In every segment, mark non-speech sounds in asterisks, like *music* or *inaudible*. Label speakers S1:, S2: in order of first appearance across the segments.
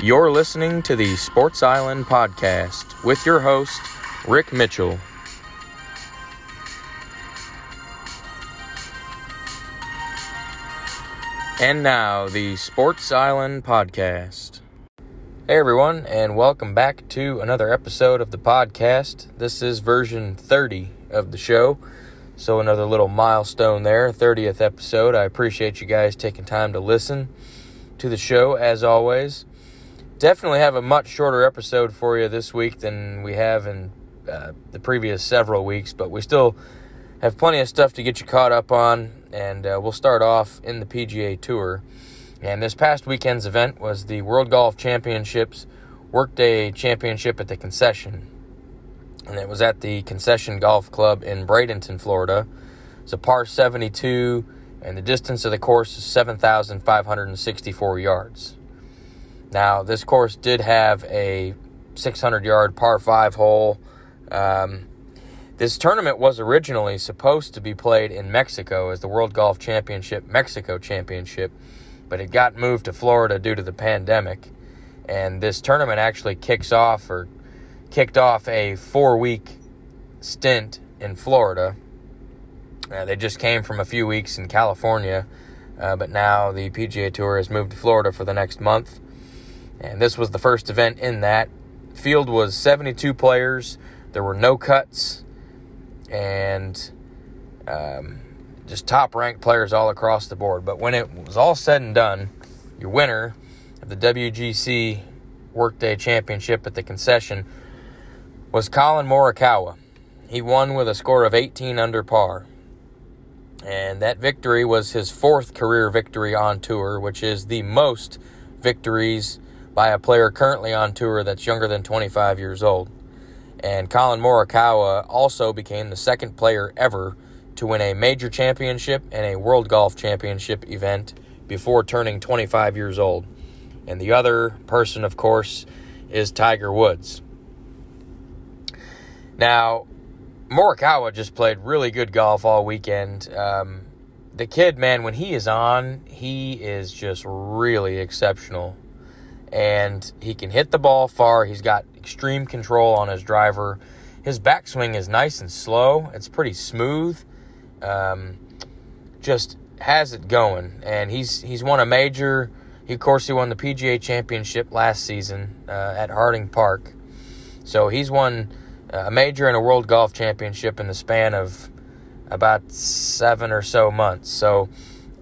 S1: You're listening to the Sports Island podcast with your host, Rick Mitchell. And now, the Sports Island podcast. Hey, everyone, and welcome back to another episode of the podcast. This is version 30 of the show. So, another little milestone there, 30th episode. I appreciate you guys taking time to listen to the show as always. Definitely have a much shorter episode for you this week than we have in uh, the previous several weeks, but we still have plenty of stuff to get you caught up on, and uh, we'll start off in the PGA Tour. And this past weekend's event was the World Golf Championships Workday Championship at the Concession and it was at the Concession Golf Club in Bradenton, Florida. It's a par 72, and the distance of the course is 7,564 yards. Now, this course did have a 600 yard par 5 hole. Um, this tournament was originally supposed to be played in Mexico as the World Golf Championship Mexico Championship, but it got moved to Florida due to the pandemic. And this tournament actually kicks off or kicked off a four week stint in Florida. Uh, they just came from a few weeks in California, uh, but now the PGA Tour has moved to Florida for the next month. And this was the first event in that. Field was 72 players. There were no cuts, and um, just top ranked players all across the board. But when it was all said and done, your winner of the WGC Workday Championship at the concession was Collin Morikawa. He won with a score of 18 under par. And that victory was his fourth career victory on tour, which is the most victories by a player currently on tour that's younger than 25 years old. And Collin Morikawa also became the second player ever to win a major championship and a World Golf Championship event before turning 25 years old. And the other person, of course, is Tiger Woods. Now, Morikawa just played really good golf all weekend. Um, the kid, man, when he is on, he is just really exceptional. And he can hit the ball far. He's got extreme control on his driver. His backswing is nice and slow. It's pretty smooth. Um, just has it going. And he's he's won a major. He, of course, he won the PGA Championship last season uh, at Harding Park. So he's won a major and a world golf championship in the span of about seven or so months. So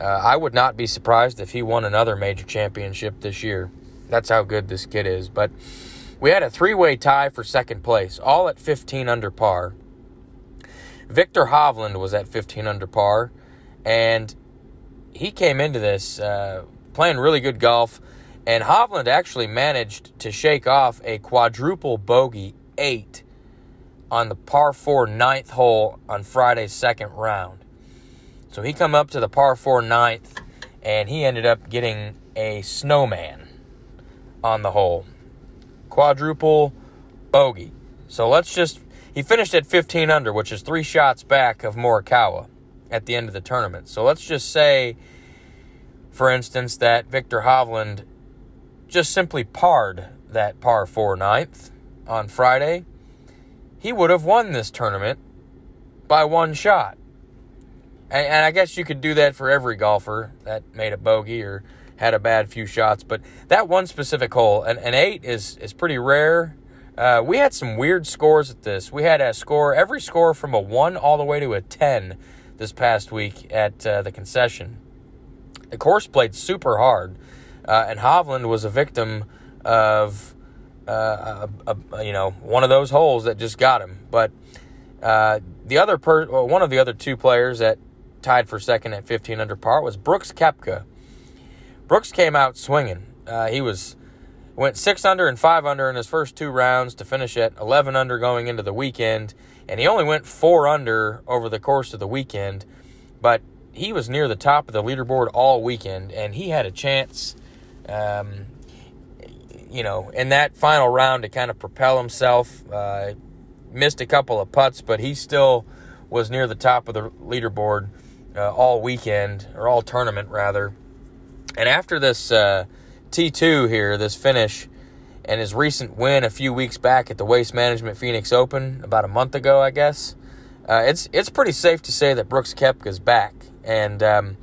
S1: uh, I would not be surprised if he won another major championship this year. That's how good this kid is. But we had a three way tie for second place, all at 15 under par. Viktor Hovland was at 15 under par, and he came into this uh, playing really good golf. And Hovland actually managed to shake off a quadruple bogey eight on the par 4 ninth hole on Friday's second round. So he come up to the par 4 ninth and he ended up getting a snowman on the hole. Quadruple bogey. So let's just he finished at 15 under, which is 3 shots back of Morikawa at the end of the tournament. So let's just say for instance that Viktor Hovland just simply parred that par 4 ninth on Friday he would have won this tournament by one shot. And, and, I guess you could do that for every golfer that made a bogey or had a bad few shots. But that one specific hole, an, an eight is, is pretty rare. Uh, we had some weird scores at this. We had a score, every score from a 1 all the way to a 10 this past week at uh, the concession. The course played super hard, uh, and Hovland was a victim of uh, a, a, you know, one of those holes that just got him. But uh, the other per, well, one of the other two players that tied for second at 15 under par was Brooks Koepka. Brooks came out swinging. Uh, he was Went 6 under and 5 under in his first two rounds to finish at 11 under going into the weekend. And he only went 4 under over the course of the weekend. But he was near the top of the leaderboard all weekend. And he had a chance, um, you know, in that final round to kind of propel himself. Uh, missed a couple of putts, but he still was near the top of the leaderboard uh, all weekend, or all tournament, rather. And after this. Uh, T2 here, this finish, and his recent win a few weeks back at the Waste Management Phoenix Open about a month ago, I guess. Uh, it's it's pretty safe to say that Brooks Koepka's back, and um,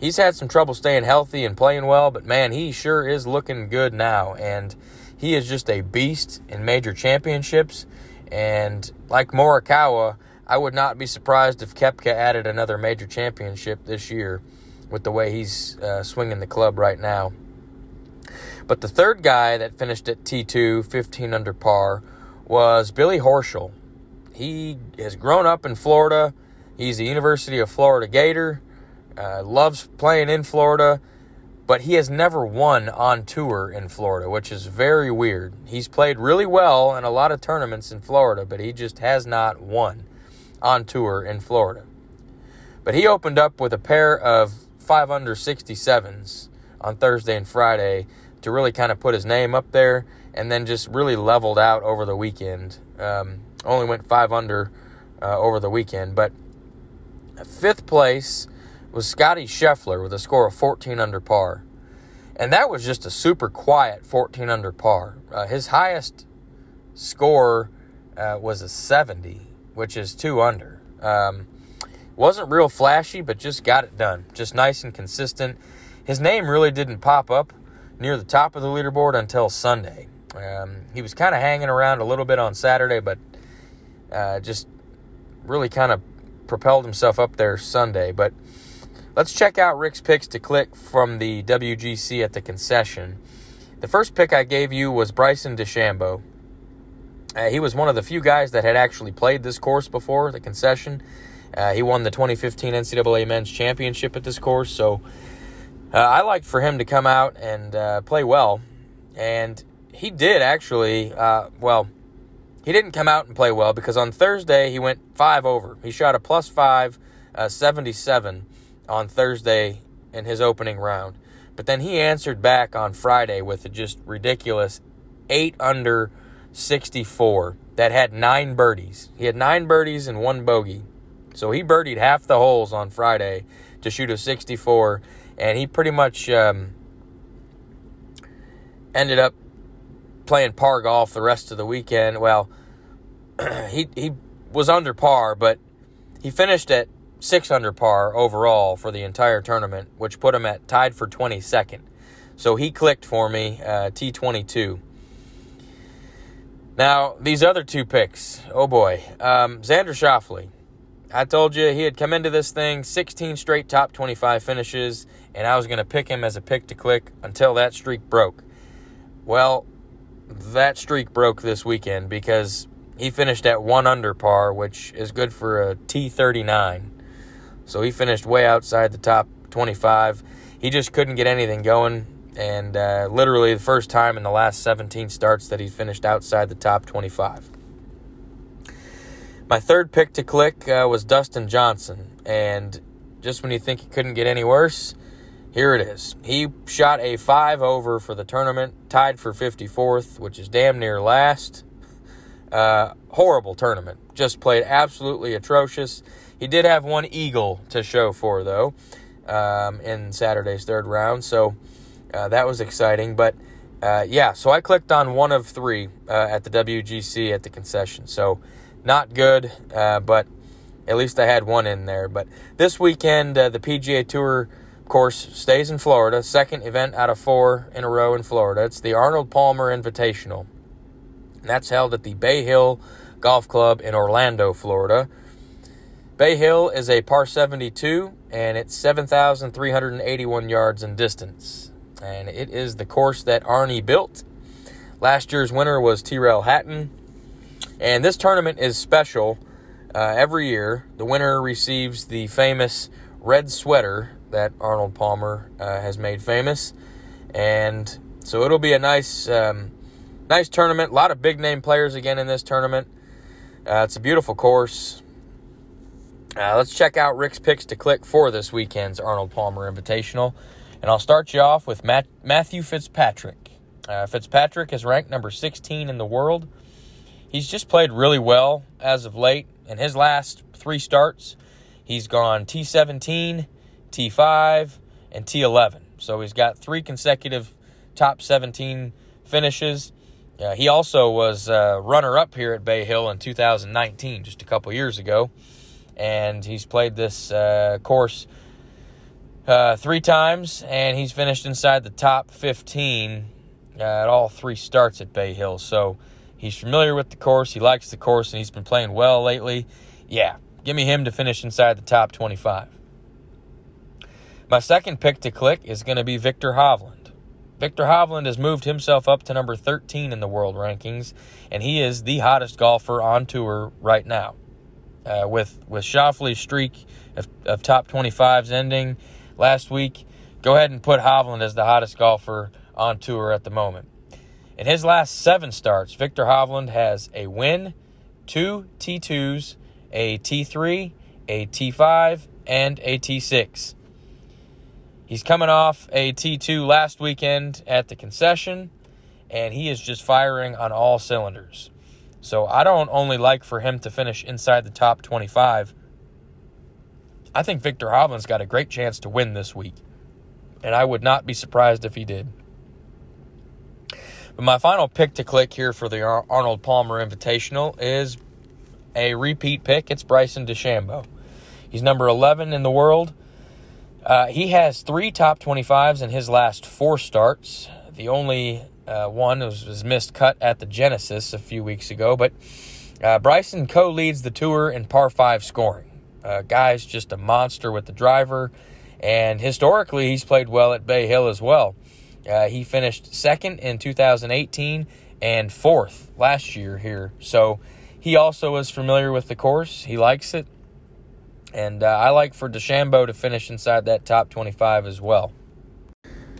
S1: he's had some trouble staying healthy and playing well, but man, he sure is looking good now, and he is just a beast in major championships. And like Morikawa, I would not be surprised if Koepka added another major championship this year with the way he's uh, swinging the club right now. But the third guy that finished at T2, 15 under par, was Billy Horschel. He has grown up in Florida. He's a University of Florida Gator, uh, loves playing in Florida, but he has never won on tour in Florida, which is very weird. He's played really well in a lot of tournaments in Florida, but he just has not won on tour in Florida. But he opened up with a pair of 5 under 67s on Thursday and Friday to really kind of put his name up there, and then just really leveled out over the weekend. Um, only went five under uh, over the weekend, but fifth place was Scottie Scheffler with a score of 14 under par. And that was just a super quiet 14 under par. Uh, his highest score uh, was a 70, which is two under. Um, wasn't real flashy, but just got it done. Just nice and consistent. His name really didn't pop up near the top of the leaderboard until Sunday. Um, he was kind of hanging around a little bit on Saturday, but uh, just really kind of propelled himself up there Sunday. But let's check out Rick's picks to click from the WGC at the concession. The first pick I gave you was Bryson DeChambeau. Uh, he was one of the few guys that had actually played this course before, the concession. Uh, he won the 2015 NCAA Men's Championship at this course, so uh, I liked for him to come out and uh, play well, and he did actually. Uh, well, he didn't come out and play well because on Thursday he went five over. He shot a plus five, uh, 77 on Thursday in his opening round, but then he answered back on Friday with a just ridiculous eight under 64 that had nine birdies. He had nine birdies and one bogey. So he birdied half the holes on Friday to shoot a 64 and he pretty much um, ended up playing par golf the rest of the weekend. Well, *clears throat* he he was under par, but he finished at six under par overall for the entire tournament, which put him at tied for 22nd. So he clicked for me, uh, T22. Now, these other two picks, oh boy. Um, Xander Schauffele. I told you he had come into this thing 16 straight top 25 finishes and I was going to pick him as a pick to click until that streak broke. Well, that streak broke this weekend because he finished at one under par, which is good for a T39. So he finished way outside the top 25. He just couldn't get anything going, and uh, literally the first time in the last 17 starts that he finished outside the top 25. My third pick to click uh, was Dustin Johnson, and just when you think it couldn't get any worse, here it is. He shot a five over for the tournament, tied for 54th, which is damn near last. *laughs* Uh, horrible tournament. Just played absolutely atrocious. He did have one eagle to show for, though, um, in Saturday's third round. So uh, that was exciting. But uh, yeah, so I clicked on one of three uh, at the WGC at the concession. So not good, uh, but at least I had one in there. But this weekend, uh, the PGA Tour course, stays in Florida. Second event out of four in a row in Florida. It's the Arnold Palmer Invitational. And that's held at the Bay Hill Golf Club in Orlando, Florida. Bay Hill is a par 72 and it's 7,381 yards in distance. And it is the course that Arnie built. Last year's winner was Tyrrell Hatton. And this tournament is special. Uh, every year, the winner receives the famous red sweater that Arnold Palmer uh, has made famous. And So it'll be a nice, um, nice tournament. A lot of big name players again in this tournament. Uh, it's a beautiful course. Uh, let's check out Rick's picks to click for this weekend's Arnold Palmer Invitational. And I'll start you off with Matt, Matthew Fitzpatrick. Uh, Fitzpatrick is ranked number 16 in the world. He's just played really well as of late. In his last three starts, he's gone T17, T5, and T11. So he's got three consecutive top 17 finishes. Uh, he also was uh, runner up here at Bay Hill in 2019, just a couple years ago. And he's played this uh, course uh, three times, and he's finished inside the top 15 uh, at all three starts at Bay Hill. So he's familiar with the course. He likes the course, and he's been playing well lately. Yeah, give me him to finish inside the top 25. My second pick to click is going to be Viktor Hovland. Viktor Hovland has moved himself up to number 13 in the world rankings, and he is the hottest golfer on tour right now. Uh, with with Schauffele's streak of, of top 25s ending, last week, go ahead and put Hovland as the hottest golfer on tour at the moment. In his last seven starts, Viktor Hovland has a win, two T2s, a T3, a T5, and a T6. He's coming off a T2 last weekend at the concession, and he is just firing on all cylinders. So I don't only like for him to finish inside the top 25, I think Viktor Hovland's got a great chance to win this week. And I would not be surprised if he did. But my final pick to click here for the Arnold Palmer Invitational is a repeat pick. It's Bryson DeChambeau. He's number 11 in the world. Uh, he has three top 25s in his last four starts. The only uh, one was, was missed cut at the Genesis a few weeks ago. But uh, Bryson co leads the tour in par 5 scoring. Uh, guy's just a monster with the driver, and historically, he's played well at Bay Hill as well. Uh, he finished second in 2018 and fourth last year here. So he also is familiar with the course. He likes it. And uh, I like for DeChambeau to finish inside that top 25 as well.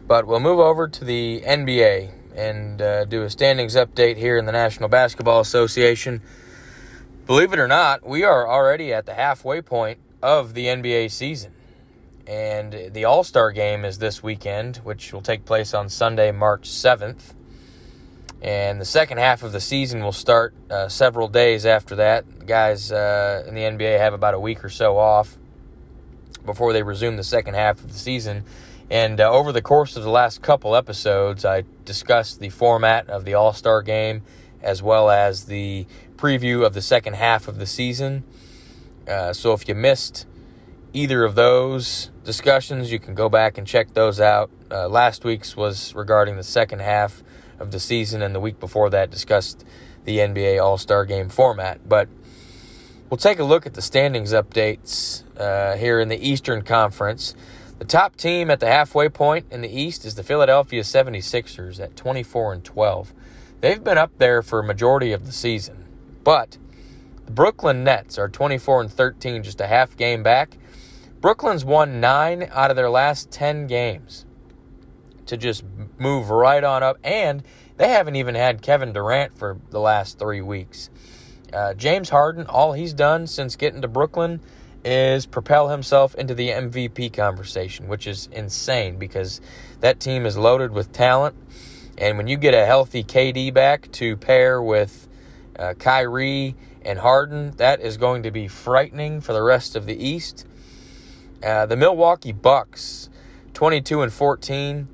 S1: But we'll move over to the NBA and uh, do a standings update here in the National Basketball Association. Believe it or not, we are already at the halfway point of the NBA season. And the All Star game is this weekend, which will take place on Sunday, March 7th. And the second half of the season will start uh, several days after that. The guys uh, in the NBA have about a week or so off before they resume the second half of the season. And uh, over the course of the last couple episodes, I discussed the format of the All Star game as well as the preview of the second half of the season. Uh, so if you missed either of those discussions, you can go back and check those out. Uh, last week's was regarding the second half of the season, and the week before that discussed the NBA All Star Game format. But we'll take a look at the standings updates uh, here in the Eastern Conference. The top team at the halfway point in the East is the Philadelphia 76ers at 24 and 12. They've been up there for a majority of the season. But the Brooklyn Nets are 24 and 13, just a half game back. Brooklyn's won nine out of their last 10 games to just move right on up. And they haven't even had Kevin Durant for the last three weeks. Uh, James Harden, all he's done since getting to Brooklyn is propel himself into the MVP conversation, which is insane because that team is loaded with talent. And when you get a healthy KD back to pair with uh, Kyrie and Harden. That is going to be frightening for the rest of the East. Uh, the Milwaukee Bucks, 22 and 14.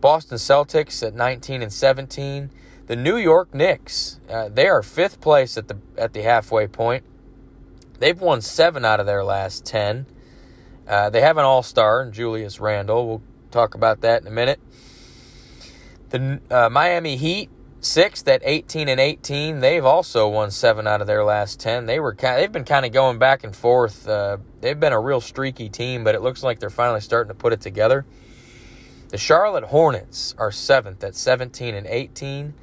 S1: Boston Celtics at 19 and 17. The New York Knicks, uh, they are fifth place at the at the halfway point. They've won seven out of their last ten. Uh, they have an All Star, in Julius Randle. We'll talk about that in a minute. The uh, Miami Heat Sixth at 18 and 18, they've also won seven out of their last 10. They were kind; they've been kind of going back and forth. Uh, they've been a real streaky team, but it looks like they're finally starting to put it together. The Charlotte Hornets are seventh at 17 and 18.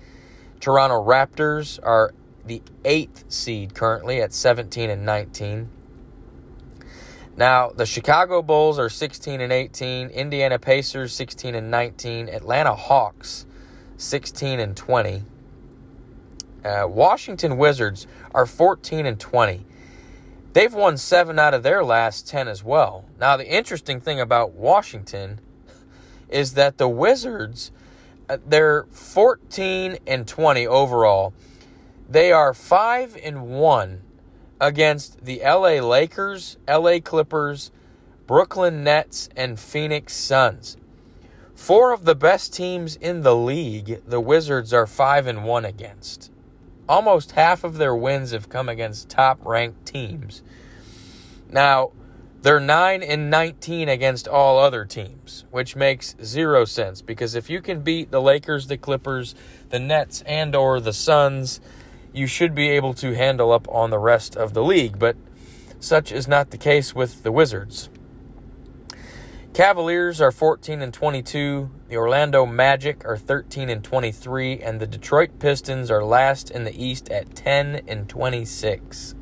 S1: Toronto Raptors are the eighth seed currently at 17 and 19. Now, the Chicago Bulls are 16 and 18, Indiana Pacers 16 and 19, Atlanta Hawks 16 and 20. Uh, Washington Wizards are 14 and 20. They've won seven out of their last 10 as well. Now, the interesting thing about Washington *laughs* is that the Wizards, uh, they're 14 and 20 overall. They are 5 and 1 against the LA Lakers, LA Clippers, Brooklyn Nets, and Phoenix Suns. Four of the best teams in the league, the Wizards are 5 and 1 against. Almost half of their wins have come against top ranked teams. Now, they're 9 and 19 against all other teams, which makes zero sense because if you can beat the Lakers, the Clippers, the Nets and or the Suns, you should be able to handle up on the rest of the league, but such is not the case with the Wizards. Cavaliers are 14 and 22, the Orlando Magic are 13 and 23, and the Detroit Pistons are last in the East at 10 and 26.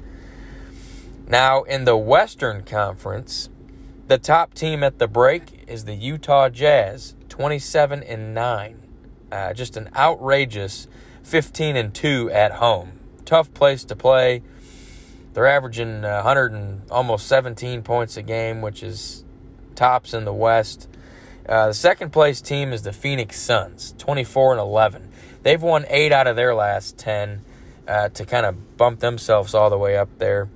S1: Now, in the Western Conference, the top team at the break is the Utah Jazz, 27 and 9. Uh, just an outrageous 15 and 2 at home. Tough place to play. They're averaging 100 and almost 17 points a game, which is tops in the West. Uh, the second place team is the Phoenix Suns, 24 and 11. They've won eight out of their last 10 uh, to kind of bump themselves all the way up there.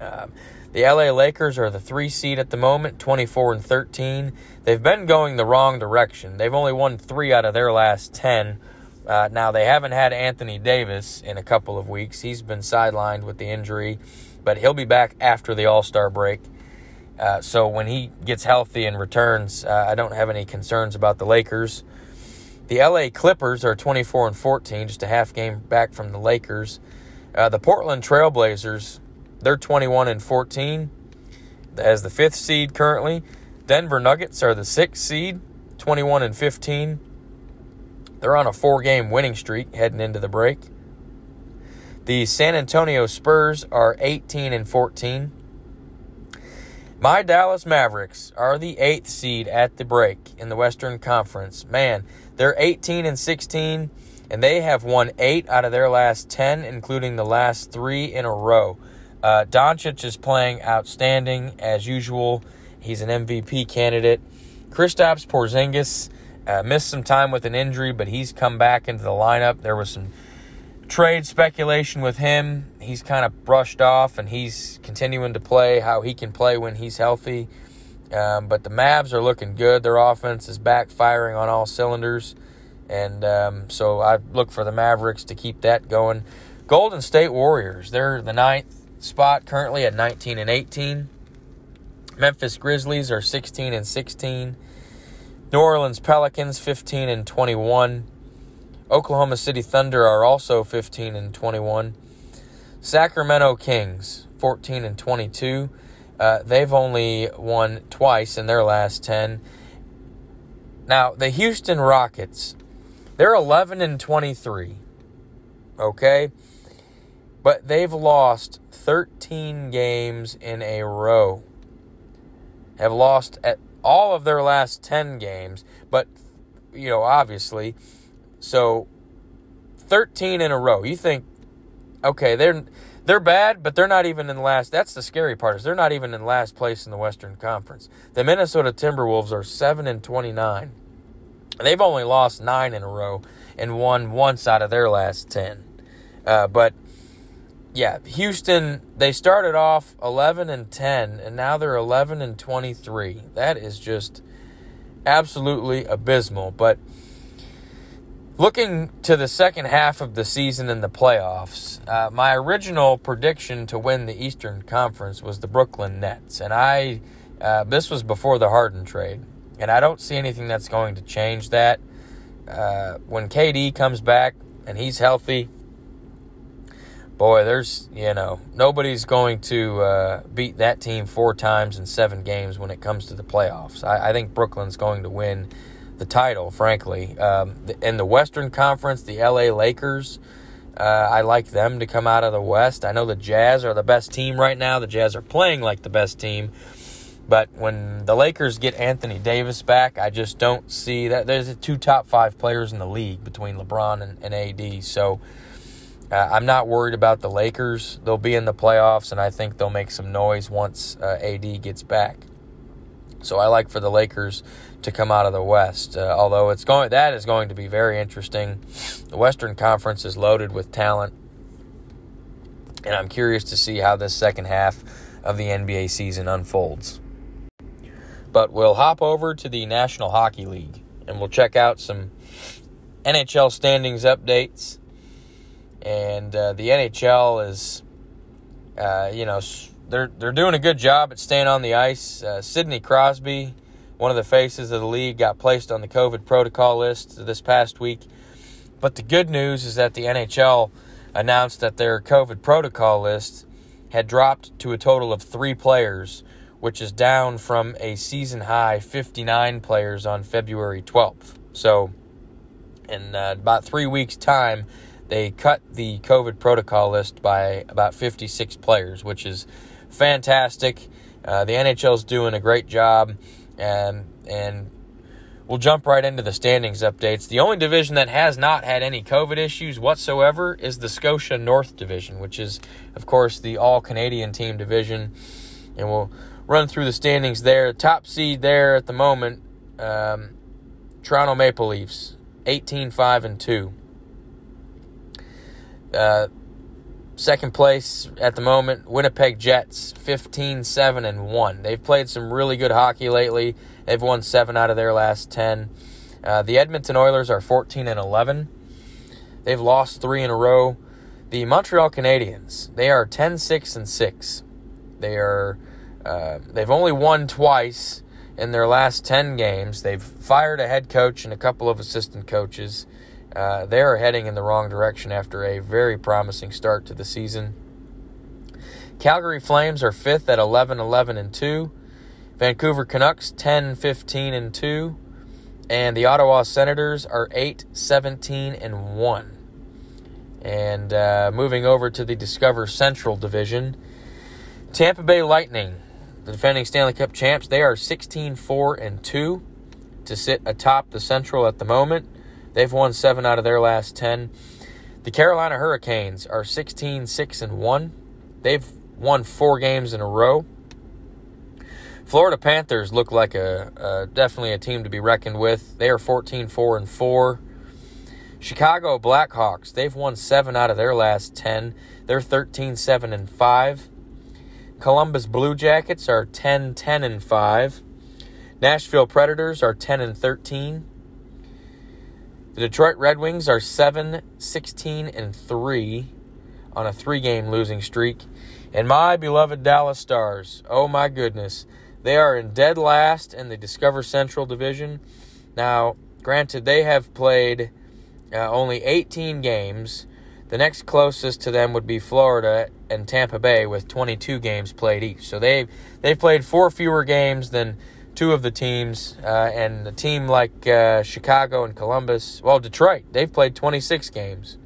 S1: Um, the LA Lakers are the three seed at the moment, 24 and 13. They've been going the wrong direction. They've only won three out of their last 10. Uh, now, they haven't had Anthony Davis in a couple of weeks. He's been sidelined with the injury, but he'll be back after the All Star break. Uh, so when he gets healthy and returns, uh, I don't have any concerns about the Lakers. The LA Clippers are 24 and 14, just a half game back from the Lakers. Uh, the Portland Trailblazers, they're 21 and 14 as the fifth seed currently. Denver Nuggets are the sixth seed, 21 and 15. They're on a four game winning streak heading into the break. The San Antonio Spurs are 18 and 14. My Dallas Mavericks are the eighth seed at the break in the Western Conference. Man, they're 18 and 16, and they have won eight out of their last 10, including the last three in a row. Uh, Doncic is playing outstanding as usual. He's an MVP candidate. Kristaps Porzingis uh, missed some time with an injury, but he's come back into the lineup. There was some trade speculation with him. He's kind of brushed off, and he's continuing to play how he can play when he's healthy. Um, but the Mavs are looking good. Their offense is backfiring on all cylinders. And um, so I look for the Mavericks to keep that going. Golden State Warriors, they're the ninth spot currently at 19 and 18. Memphis Grizzlies are 16 and 16. New Orleans Pelicans 15 and 21. Oklahoma City Thunder are also 15 and 21. Sacramento Kings 14 and 22. Uh, they've only won twice in their last 10. Now, the Houston Rockets, they're 11 and 23. Okay? But they've lost 13 games in a row. Have lost at all of their last 10 games, but, you know, obviously, so 13 in a row. You think, okay, they're. They're bad, but they're not even in last. That's the scary part is they're not even in last place in the Western Conference. The Minnesota Timberwolves are seven and twenty nine. They've only lost nine in a row and won once out of their last ten. Uh, but yeah, Houston, they started off 11 and 10, and now they're 11 and 23. That is just absolutely abysmal. But looking to the second half of the season in the playoffs, uh, my original prediction to win the Eastern Conference was the Brooklyn Nets. And I, uh, this was before the Harden trade. And I don't see anything that's going to change that. Uh, when KD comes back and he's healthy, boy, there's, you know, nobody's going to uh, beat that team four times in seven games when it comes to the playoffs. I, I think Brooklyn's going to win the title, frankly. Um, in the Western Conference, the LA Lakers, Uh, I like them to come out of the West. I know the Jazz are the best team right now. The Jazz are playing like the best team. But when the Lakers get Anthony Davis back, I just don't see that. There's two top five players in the league between LeBron and, and AD. So uh, I'm not worried about the Lakers. They'll be in the playoffs, and I think they'll make some noise once uh, AD gets back. So I like for the Lakers to come out of the West. Uh, although it's going, that is going to be very interesting. The Western Conference is loaded with talent, and I'm curious to see how this second half of the NBA season unfolds. But we'll hop over to the National Hockey League, and we'll check out some NHL standings updates and uh, the NHL is, uh, you know, they're they're doing a good job at staying on the ice. Uh, Sidney Crosby, one of the faces of the league, got placed on the COVID protocol list this past week. But the good news is that the NHL announced that their COVID protocol list had dropped to a total of three players, which is down from a season high 59 players on February 12th. So, in uh, about three weeks' time, they cut the COVID protocol list by about 56 players, which is fantastic. Uh, the NHL is doing a great job, and and we'll jump right into the standings updates. The only division that has not had any COVID issues whatsoever is the Scotia North Division, which is, of course, the All Canadian Team division, and we'll run through the standings there. Top seed there at the moment, um, Toronto Maple Leafs, 18 5 and 2. Uh, second place at the moment, Winnipeg Jets, 15 7 and 1. They've played some really good hockey lately. They've won seven out of their last 10. Uh, the Edmonton Oilers are 14 and 11. They've lost three in a row. The Montreal Canadiens, they are 10 6 and 6. They are, uh, they've only won twice in their last 10 games. They've fired a head coach and a couple of assistant coaches. Uh, they are heading in the wrong direction after a very promising start to the season. Calgary Flames are fifth at 11 11 and 2. Vancouver Canucks 10 15 and 2. And the Ottawa Senators are 8 17 and 1. And uh, moving over to the Discover Central Division, Tampa Bay Lightning, the defending Stanley Cup champs, they are 16 4 and 2 to sit atop the Central at the moment. They've won seven out of their last 10. The Carolina Hurricanes are 16 6 and 1. They've won four games in a row. Florida Panthers look like a, a definitely a team to be reckoned with. They are 14 4 and 4. Chicago Blackhawks, they've won 7 out of their last 10. They're 13 7 and 5. Columbus Blue Jackets are 10 10 and 5. Nashville Predators are 10 and 13. The Detroit Red Wings are 7 16 and 3 on a three game losing streak. And my beloved Dallas Stars, oh my goodness, they are in dead last in the Discover Central Division. Now, granted, they have played uh, only 18 games. The next closest to them would be Florida and Tampa Bay with 22 games played each. So they've, they've played four fewer games than two of the teams, uh, and a team like uh, Chicago and Columbus, well, Detroit, they've played 26 games.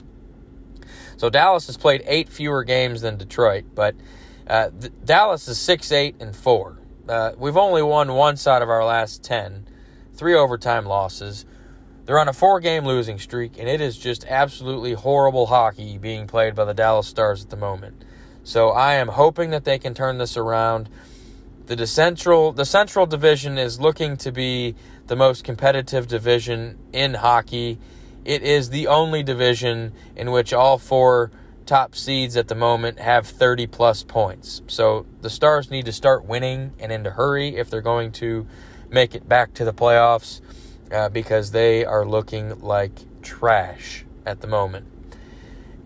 S1: So Dallas has played eight fewer games than Detroit, but uh, th- Dallas is 6 8 and 4. Uh, we've only won once out of our last 10, three overtime losses. They're on a four game losing streak, and it is just absolutely horrible hockey being played by the Dallas Stars at the moment. So I am hoping that they can turn this around the central the central division is looking to be the most competitive division in hockey. It is the only division in which all four top seeds at the moment have 30 plus points. So the Stars need to start winning and in a hurry if they're going to make it back to the playoffs uh, because they are looking like trash at the moment.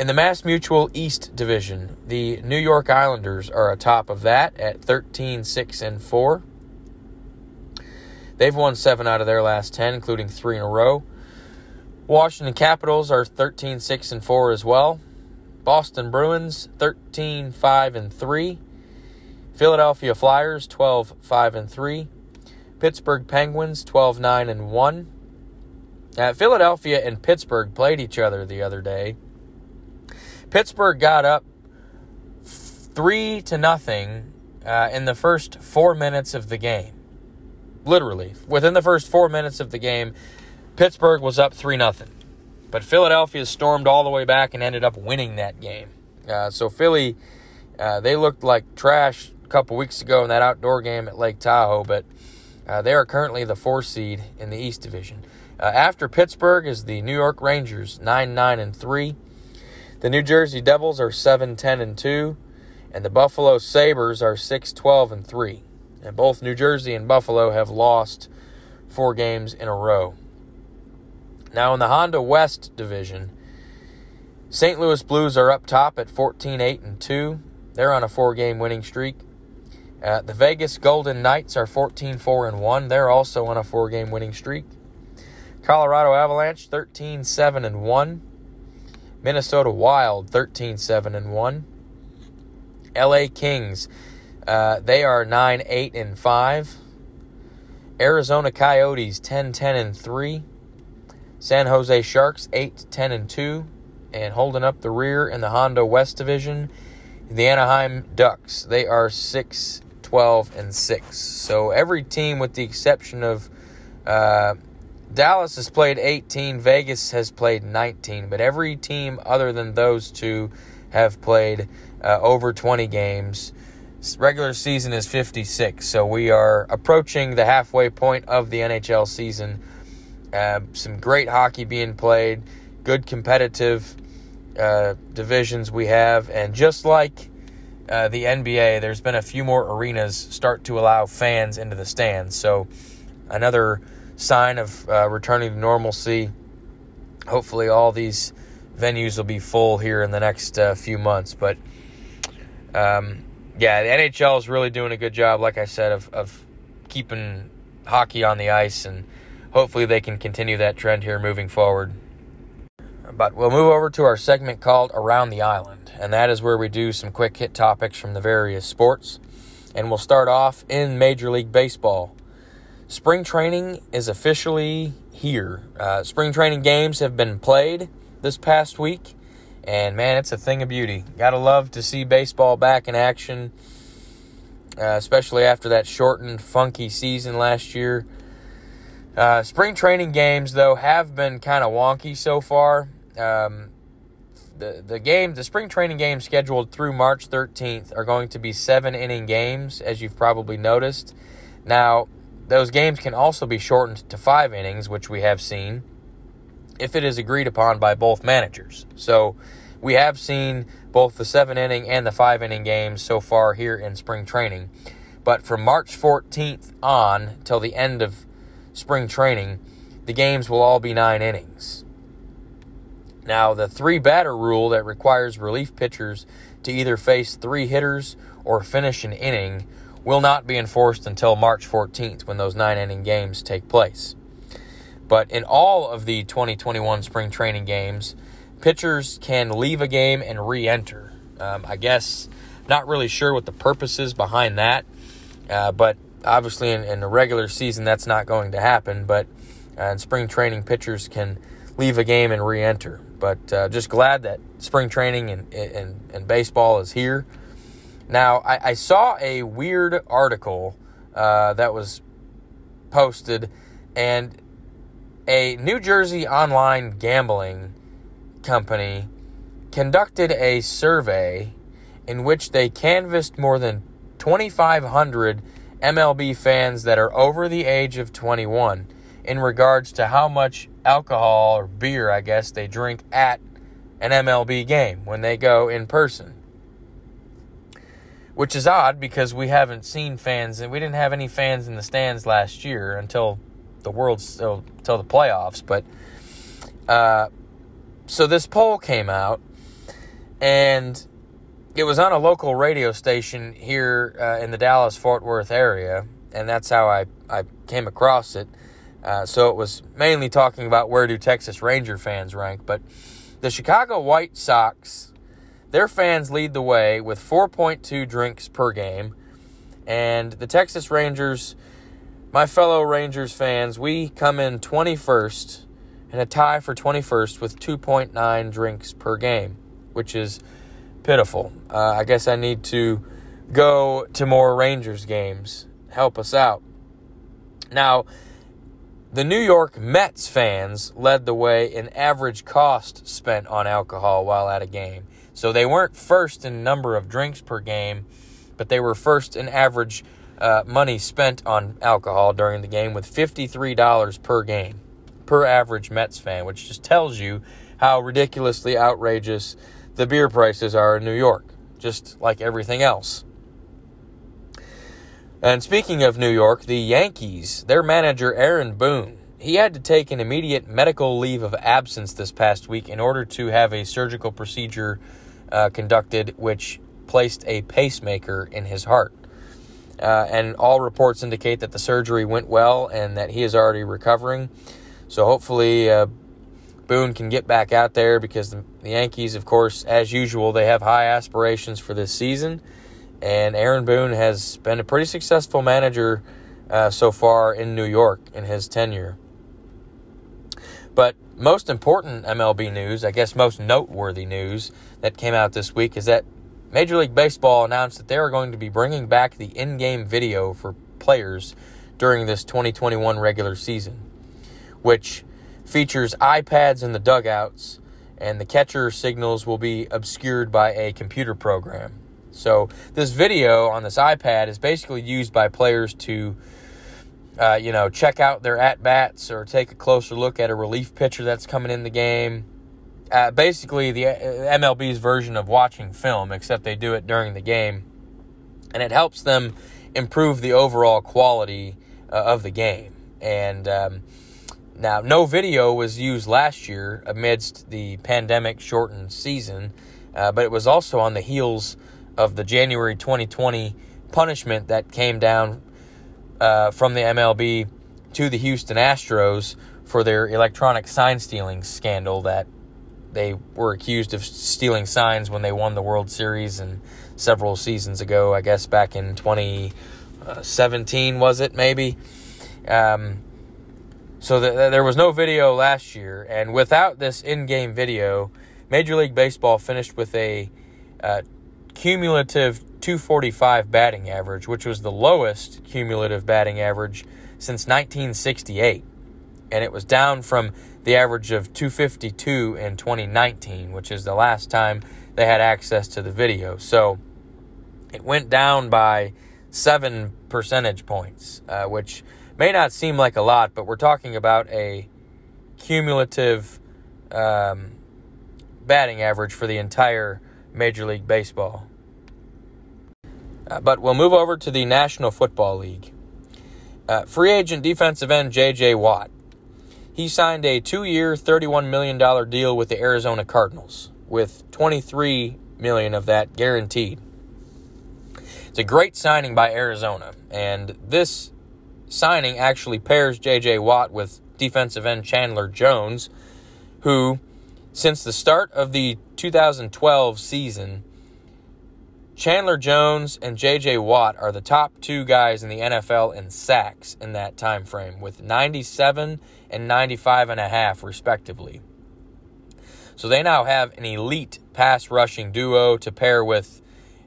S1: In the Mass Mutual East Division, the New York Islanders are atop of that at 13 6 and 4. They've won 7 out of their last 10, including 3 in a row. Washington Capitals are 13 6 and 4 as well. Boston Bruins 13 5 and 3. Philadelphia Flyers 12 5 and 3. Pittsburgh Penguins 12 9 and 1. Uh, Philadelphia and Pittsburgh played each other the other day Pittsburgh got up three to nothing uh, in the first four minutes of the game. Literally, within the first four minutes of the game, Pittsburgh was up three nothing. But Philadelphia stormed all the way back and ended up winning that game. Uh, so Philly, uh, they looked like trash a couple weeks ago in that outdoor game at Lake Tahoe, but uh, they are currently the four seed in the East Division. Uh, after Pittsburgh is the New York Rangers, nine nine and three. The New Jersey Devils are 7 10 and two, and the Buffalo Sabres are 6 12 and three. And both New Jersey and Buffalo have lost four games in a row. Now in the Honda West division, St. Louis Blues are up top at 14 8 and 2. They're on a four game winning streak. Uh, the Vegas Golden Knights are 14 4 and 1. They're also on a four game winning streak. Colorado Avalanche 13 7 and 1. Minnesota Wild 13 7 and 1. LA Kings uh, they are 9 8 and 5. Arizona Coyotes 10 10 and 3. San Jose Sharks 8 10 and 2 and holding up the rear in the Honda West division the Anaheim Ducks they are 6 12 and 6 so every team with the exception of uh, Dallas has played 18 Vegas has played 19 but every team other than those two have played uh, over 20 games regular season is 56 so we are approaching the halfway point of the NHL season uh, some great hockey being played, good competitive uh, divisions we have, and just like uh, the NBA, there's been a few more arenas start to allow fans into the stands. So another sign of uh, returning to normalcy. Hopefully, all these venues will be full here in the next uh, few months. But um, yeah, the NHL is really doing a good job, like I said, of, of keeping hockey on the ice and hopefully they can continue that trend here moving forward. But we'll move over to our segment called Around the Island, and that is where we do some quick hit topics from the various sports. And we'll start off in Major League Baseball. Spring training is officially here. Uh, spring training games have been played this past week, and man, it's a thing of beauty. Gotta love to see baseball back in action, uh, especially after that shortened, funky season last year. Uh, spring training games, though, have been kind of wonky so far. Um, the the game, the spring training games scheduled through March 13th are going to be seven inning games, as you've probably noticed. Now, those games can also be shortened to five innings, which we have seen, if it is agreed upon by both managers. So, we have seen both the seven inning and the five inning games so far here in spring training. But from March 14th on till the end of spring training, the games will all be nine innings. Now, the three batter rule that requires relief pitchers to either face three hitters or finish an inning will not be enforced until March 14th when those nine inning games take place. But in all of the 2021 spring training games, pitchers can leave a game and re enter. Um, I guess not really sure what the purpose is behind that, uh, but obviously in, in, the regular season that's not going to happen but uh, in spring training pitchers can leave a game and re-enter but uh, just glad that spring training and, and, and baseball is here now i, I saw a weird article uh, that was posted and a new jersey online gambling company conducted a survey in which they canvassed more than 2500 MLB fans that are over the age of 21 in regards to how much alcohol or beer, I guess, they drink at an MLB game when they go in person. Which is odd because we haven't seen fans and we didn't have any fans in the stands last year until the world until the playoffs. But uh, so this poll came out and it was on a local radio station here uh, in the Dallas Fort Worth area, and that's how I, I came across it. Uh, so it was mainly talking about where do Texas Ranger fans rank, but the Chicago White Sox, their fans lead the way with 4.2 drinks per game, and the Texas Rangers, my fellow Rangers fans, we come in 21st and a tie for 21st with 2.9 drinks per game which is pitiful. Uh, I guess I need to go to more Rangers games. Help us out. Now, the New York Mets fans led the way in average cost spent on alcohol while at a game. So they weren't first in number of drinks per game, but they were first in average uh, money spent on alcohol during the game with $53 per game per average Mets fan, which just tells you how ridiculously outrageous the beer prices are in New York, just like everything else. And speaking of New York, the Yankees, their manager Aaron Boone, he had to take an immediate medical leave of absence this past week in order to have a surgical procedure uh, conducted, which placed a pacemaker in his heart. Uh, and all reports indicate that the surgery went well and that he is already recovering. So hopefully, uh, Boone can get back out there because the, the Yankees, of course, as usual, they have high aspirations for this season and Aaron Boone has been a pretty successful manager uh, so far in New York in his tenure. But most important MLB news, I guess most noteworthy news that came out this week is that Major League Baseball announced that they are going to be bringing back the in game video for players during this 2021 regular season, which features iPads in the dugouts, and the catcher signals will be obscured by a computer program. So this video on this iPad is basically used by players to, uh, you know, check out their at bats or take a closer look at a relief pitcher that's coming in the game. Uh, basically, the uh, MLB's version of watching film, except they do it during the game, and it helps them improve the overall quality uh, of the game. And um, now, no video was used last year amidst the pandemic shortened season, uh, but it was also on the heels of the January 2020 punishment that came down uh, from the MLB to the Houston Astros for their electronic sign stealing scandal that they were accused of stealing signs when they won the World Series and several seasons ago, I guess back in 2017 was it maybe. Um, so the, there was no video last year, and without this in-game video, Major League Baseball finished with a uh, cumulative 245 batting average, which was the lowest cumulative batting average since 1968. And it was down from the average of 252 in 2019, which is the last time they had access to the video. So it went down by seven percentage points, uh, which may not seem like a lot, but we're talking about a cumulative um, batting average for the entire Major League Baseball. Uh, but we'll move over to the National Football League. Uh, free agent defensive end J.J. Watt. He signed a two-year, $31 million deal with the Arizona Cardinals, with 23 million of that guaranteed. It's a great signing by Arizona, and this signing actually pairs J.J. Watt with defensive end Chandler Jones, who, since the start of the 2012 season, Chandler Jones and J.J. Watt are the top two guys in the NFL in sacks in that time frame, with 97 and 95 and a half, respectively. So they now have an elite pass rushing duo to pair with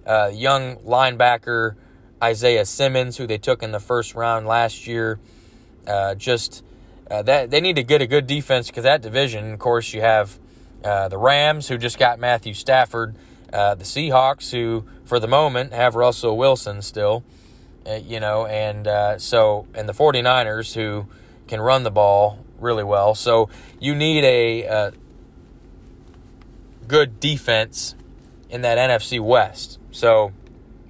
S1: uh, young linebacker Isaiah Simmons, who they took in the first round last year. Uh, just uh, that they need to get a good defense because that division, of course, you have uh, the Rams, who just got Matthew Stafford uh, the Seahawks, who for the moment have Russell Wilson still, uh, you know, and uh, so, and the 49ers, who can run the ball really well. So you need a uh, good defense in that NFC West. So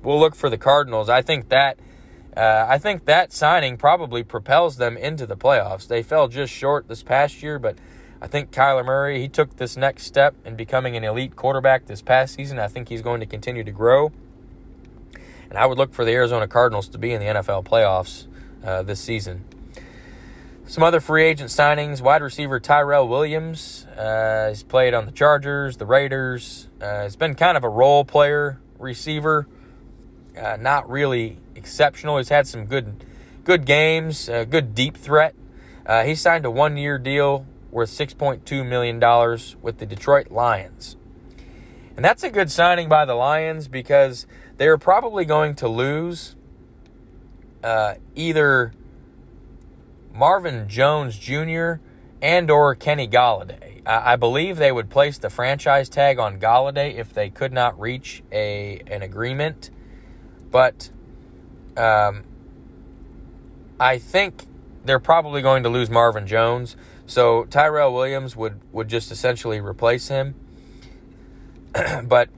S1: we'll look for the Cardinals. I think that. Uh, I think that signing probably propels them into the playoffs. They fell just short this past year, but I think Kyler Murray, he took this next step in becoming an elite quarterback this past season. I think he's going to continue to grow. And I would look for the Arizona Cardinals to be in the NFL playoffs uh, this season. Some other free agent signings wide receiver Tyrell Williams. Uh, he's played on the Chargers, the Raiders. Uh, he's been kind of a role player receiver, uh, not really exceptional. He's had some good, good games, uh, good deep threat. Uh, he signed a one year deal worth $6.2 million with the Detroit Lions. And that's a good signing by the Lions because they're probably going to lose uh, either Marvin Jones Jr. and or Kenny Golladay. I, I believe they would place the franchise tag on Golladay if they could not reach a an agreement, but um, I think they're probably going to lose Marvin Jones. So Tyrell Williams would, would just essentially replace him. *clears throat* but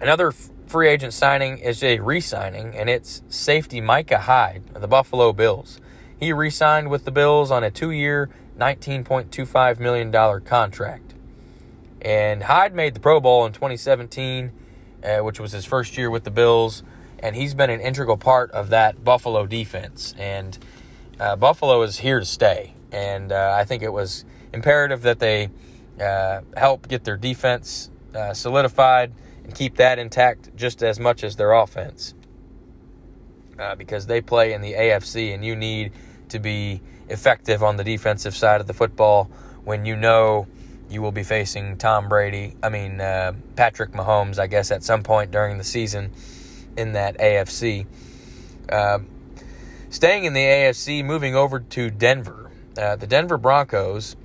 S1: another free agent signing is a re signing, and it's safety Micah Hyde of the Buffalo Bills. He re signed with the Bills on a two year, $19.25 million contract. And Hyde made the Pro Bowl in 2017, uh, which was his first year with the Bills, and he's been an integral part of that Buffalo defense. And uh, Buffalo is here to stay, and uh, I think it was imperative that they uh, help get their defense uh, solidified and keep that intact just as much as their offense, uh, because they play in the AFC, and you need to be effective on the defensive side of the football when you know you will be facing Tom Brady. I mean uh, Patrick Mahomes, I guess, at some point during the season in that AFC. Staying in the AFC, moving over to Denver. Uh, the Denver Broncos,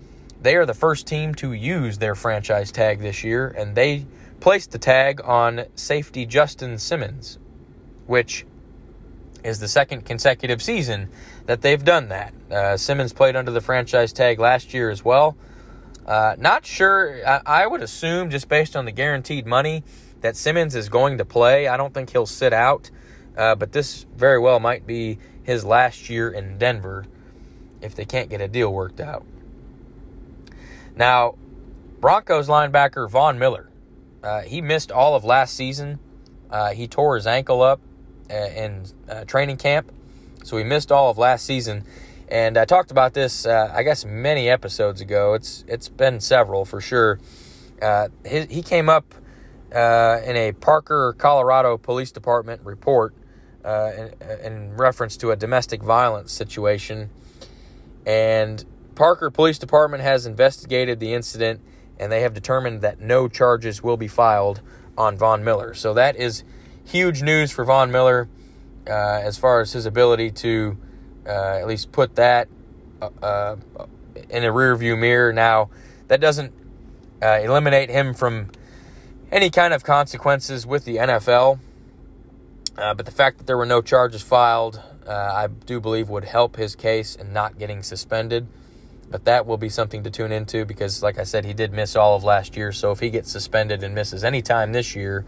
S1: they are the first team to use their franchise tag this year, and they placed the tag on safety Justin Simmons, which is the second consecutive season that they've done that. Uh, Simmons played under the franchise tag last year as well. Uh, not sure. I, I would assume, just based on the guaranteed money, that Simmons is going to play. I don't think he'll sit out, uh, but this very well might be his last year in Denver if they can't get a deal worked out. Now, Broncos linebacker Von Miller, uh, he missed all of last season. Uh, he tore his ankle up uh, in uh, training camp, so he missed all of last season. And I talked about this, uh, I guess, many episodes ago. It's it's been several for sure. Uh, he, he came up in a Parker, Colorado Police Department report in, in, reference to a domestic violence situation. And Parker Police Department has investigated the incident and they have determined that no charges will be filed on Von Miller. So that is huge news for Von Miller uh, as far as his ability to uh, at least put that uh, uh, in a rearview mirror. Now, that doesn't uh, eliminate him from any kind of consequences with the NFL. Uh, but the fact that there were no charges filed, uh, I do believe would help his case in not getting suspended. But that will be something to tune into because, like I said, he did miss all of last year. So if he gets suspended and misses any time this year,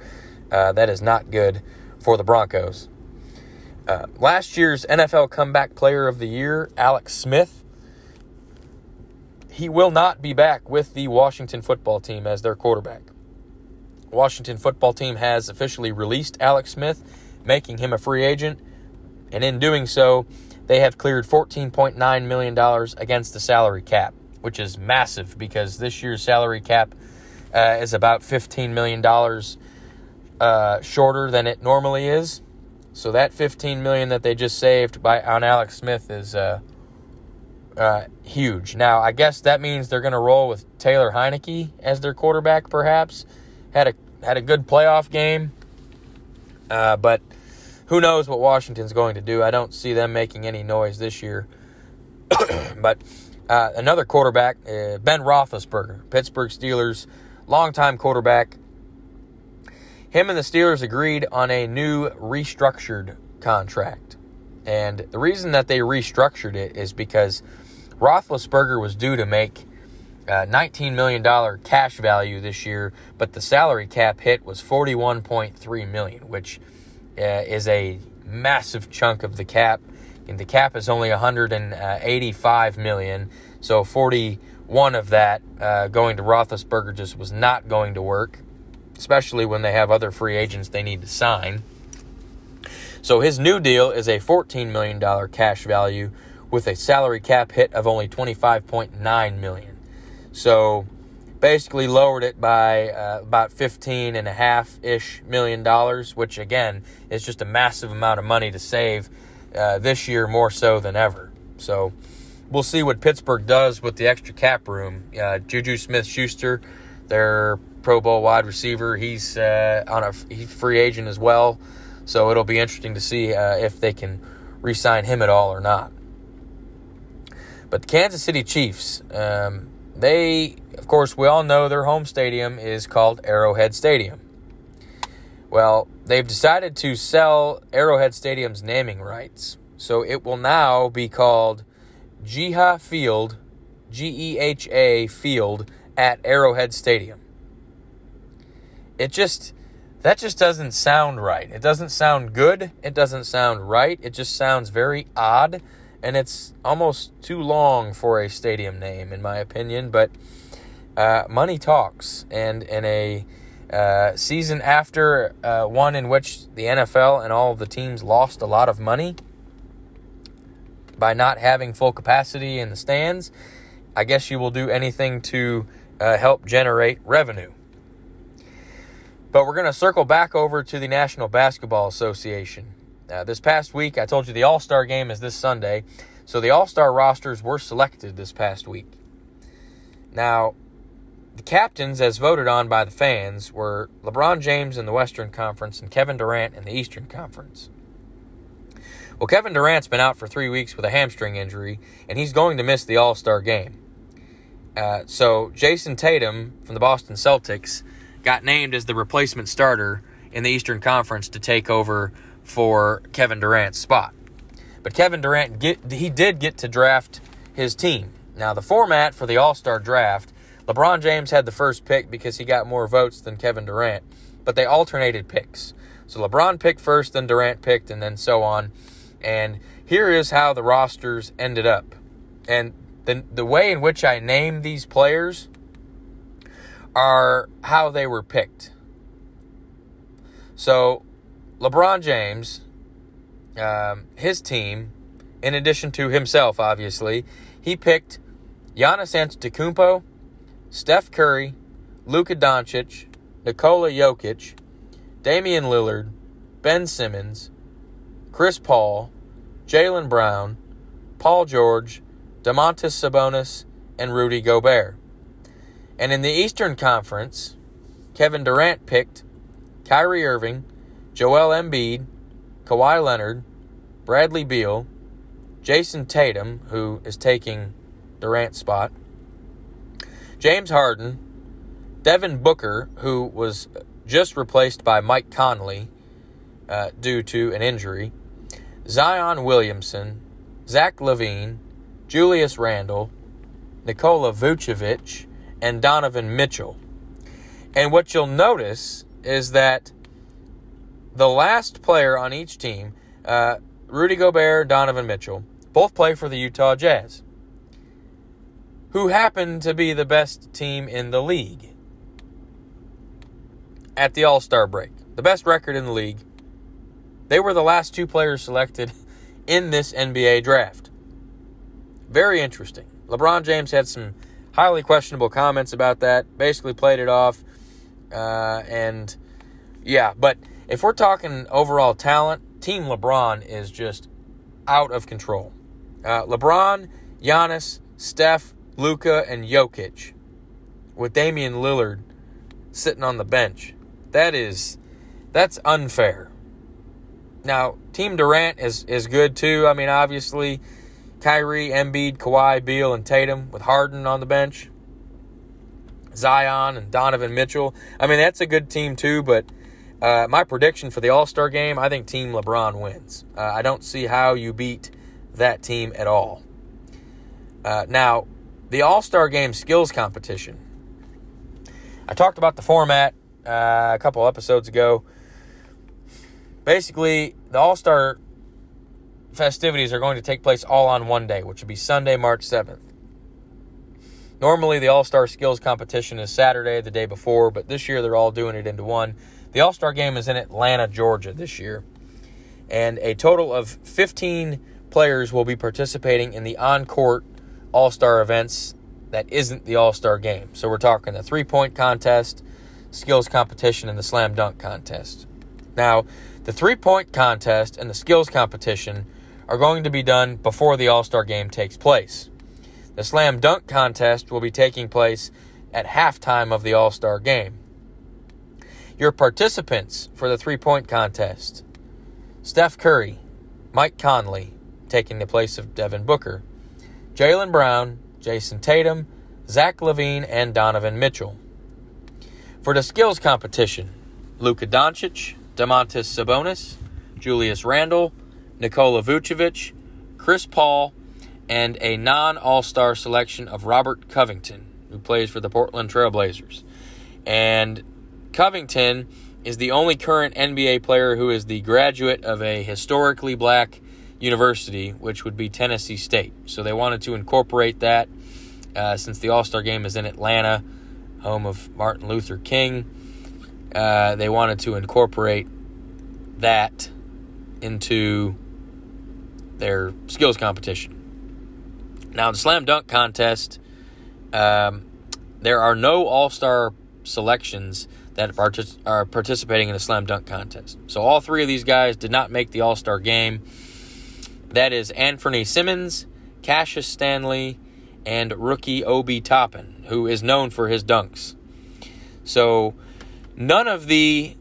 S1: uh, that is not good for the Broncos. Uh, last year's NFL Comeback Player of the Year, Alex Smith, he will not be back with the Washington football team as their quarterback. Washington football team has officially released Alex Smith making him a free agent. And in doing so, they have cleared $14.9 million against the salary cap, which is massive because this year's salary cap uh, is about $15 million uh, shorter than it normally is. So that 15 million that they just saved by on Alex Smith is uh, uh, huge. Now, I guess that means they're going to roll with Taylor Heinicke as their quarterback. Perhaps had a had a good playoff game, uh, but who knows what Washington's going to do? I don't see them making any noise this year. *coughs* but uh, another quarterback, uh, Ben Roethlisberger, Pittsburgh Steelers, longtime quarterback. Him and the Steelers agreed on a new restructured contract. And the reason that they restructured it is because Roethlisberger was due to make uh, $19 million cash value this year, but the salary cap hit was 41.3 million, which uh, is a massive chunk of the cap. And the cap is only 185 million, so 41 of that uh, going to Roethlisberger just was not going to work, especially when they have other free agents they need to sign. So his new deal is a 14 million dollar cash value with a salary cap hit of only 25.9 million. So basically lowered it by uh, about 15 and a half ish million dollars, which again is just a massive amount of money to save uh, this year more so than ever. So we'll see what Pittsburgh does with the extra cap room. Uh, Juju Smith Schuster, their Pro Bowl wide receiver. He's uh, on a he's free agent as well, so it'll be interesting to see uh, if they can re-sign him at all or not. But the Kansas City Chiefs, um, they of course we all know their home stadium is called Arrowhead Stadium. Well, they've decided to sell Arrowhead Stadium's naming rights, so it will now be called Geha Field, G E H A Field at Arrowhead Stadium it just that just doesn't sound right. It doesn't sound good. It doesn't sound right. It just sounds very odd and it's almost too long for a stadium name in my opinion, but uh, money talks and in a uh, season after uh, one in which the NFL and all of the teams lost a lot of money by not having full capacity in the stands, I guess you will do anything to uh, help generate revenue. But we're going to circle back over to the National Basketball Association. Uh, this past week, I told you the All Star game is this Sunday. So the All Star rosters were selected this past week. Now, the captains, as voted on by the fans, were LeBron James in the Western Conference and Kevin Durant in the Eastern Conference. Well, Kevin Durant's been out for three weeks with a hamstring injury, and he's going to miss the All Star game. Uh, so, Jayson Tatum from the Boston Celtics got named as the replacement starter in the Eastern Conference to take over for Kevin Durant's spot. But Kevin Durant get, he did get to draft his team. Now the format for the All-Star draft, LeBron James had the first pick because he got more votes than Kevin Durant, but they alternated picks. So LeBron picked first, then Durant picked, and then so on. And here is how the rosters ended up. And the the way in which I name these players are how they were picked. So, LeBron James, um, his team, in addition to himself, obviously, he picked Giannis Antetokounmpo, Steph Curry, Luka Doncic, Nikola Jokic, Damian Lillard, Ben Simmons, Chris Paul, Jaylen Brown, Paul George, Domantas Sabonis, and Rudy Gobert. And in the Eastern Conference, Kevin Durant picked Kyrie Irving, Joel Embiid, Kawhi Leonard, Bradley Beal, Jayson Tatum, who is taking Durant's spot, James Harden, Devin Booker, who was just replaced by Mike Conley uh, due to an injury, Zion Williamson, Zach LaVine, Julius Randle, Nikola Vucevic, and Donovan Mitchell. And what you'll notice is that the last player on each team, uh, Rudy Gobert, Donovan Mitchell, both play for the Utah Jazz, who happen to be the best team in the league at the All Star break, the best record in the league. They were the last two players selected *laughs* in this NBA draft. Very interesting. LeBron James had some highly questionable comments about that. Basically, played it off. Uh, and yeah, but if we're talking overall talent, Team LeBron is just out of control. Uh, LeBron, Giannis, Steph, Luka, and Jokic, with Damian Lillard sitting on the bench. That is, that's unfair. Now, Team Durant is is good too. I mean, obviously, Kyrie, Embiid, Kawhi, Beal, and Tatum with Harden on the bench. Zion and Donovan Mitchell. I mean, that's a good team too, but uh, my prediction for the All Star game, I think Team LeBron wins. Uh, I don't see how you beat that team at all. Uh, now, the All Star game skills competition. I talked about the format uh, a couple episodes ago. Basically, the All Star festivities are going to take place all on one day, which will be Sunday, March 7th. Normally, the All Star Skills Competition is Saturday, the day before, but this year they're all doing it into one. The All Star game is in Atlanta, Georgia this year, and a total of 15 players will be participating in the on court All Star events that isn't the All Star game. So we're talking the three point contest, skills competition, and the slam dunk contest. Now, the three point contest and the skills competition are going to be done before the All Star game takes place. The slam dunk contest will be taking place at halftime of the All Star game. Your participants for the three point contest Steph Curry, Mike Conley, taking the place of Devin Booker, Jaylen Brown, Jayson Tatum, Zach LaVine, and Donovan Mitchell. For the skills competition, Luka Doncic, Domantas Sabonis, Julius Randle, Nikola Vucevic, Chris Paul, and a non All Star selection of Robert Covington, who plays for the Portland Trailblazers. And Covington is the only current NBA player who is the graduate of a historically black university, which would be Tennessee State. So they wanted to incorporate that uh, since the All Star game is in Atlanta, home of Martin Luther King. Uh, they wanted to incorporate that into their skills competition. Now, the slam dunk contest, um, there are no all star selections that are participating in the slam dunk contest. So, all three of these guys did not make the all star game. That is Anfernee Simons, Cassius Stanley, and rookie Obi Toppin, who is known for his dunks. So, none of the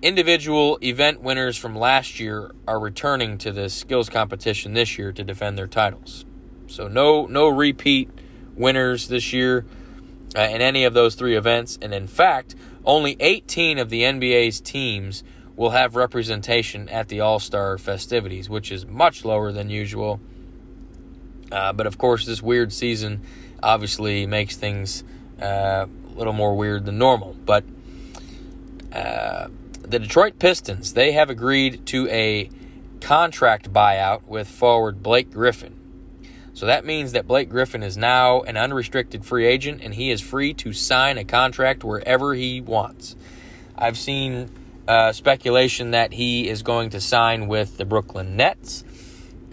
S1: individual event winners from last year are returning to the skills competition this year to defend their titles. So no no repeat winners this year uh, in any of those three events and in fact, only 18 of the NBA's teams will have representation at the All-Star festivities, which is much lower than usual. Uh, but of course, this weird season obviously makes things uh, a little more weird than normal. But uh, the Detroit Pistons, they have agreed to a contract buyout with forward Blake Griffin. So that means that Blake Griffin is now an unrestricted free agent and he is free to sign a contract wherever he wants. I've seen uh, speculation that he is going to sign with the Brooklyn Nets.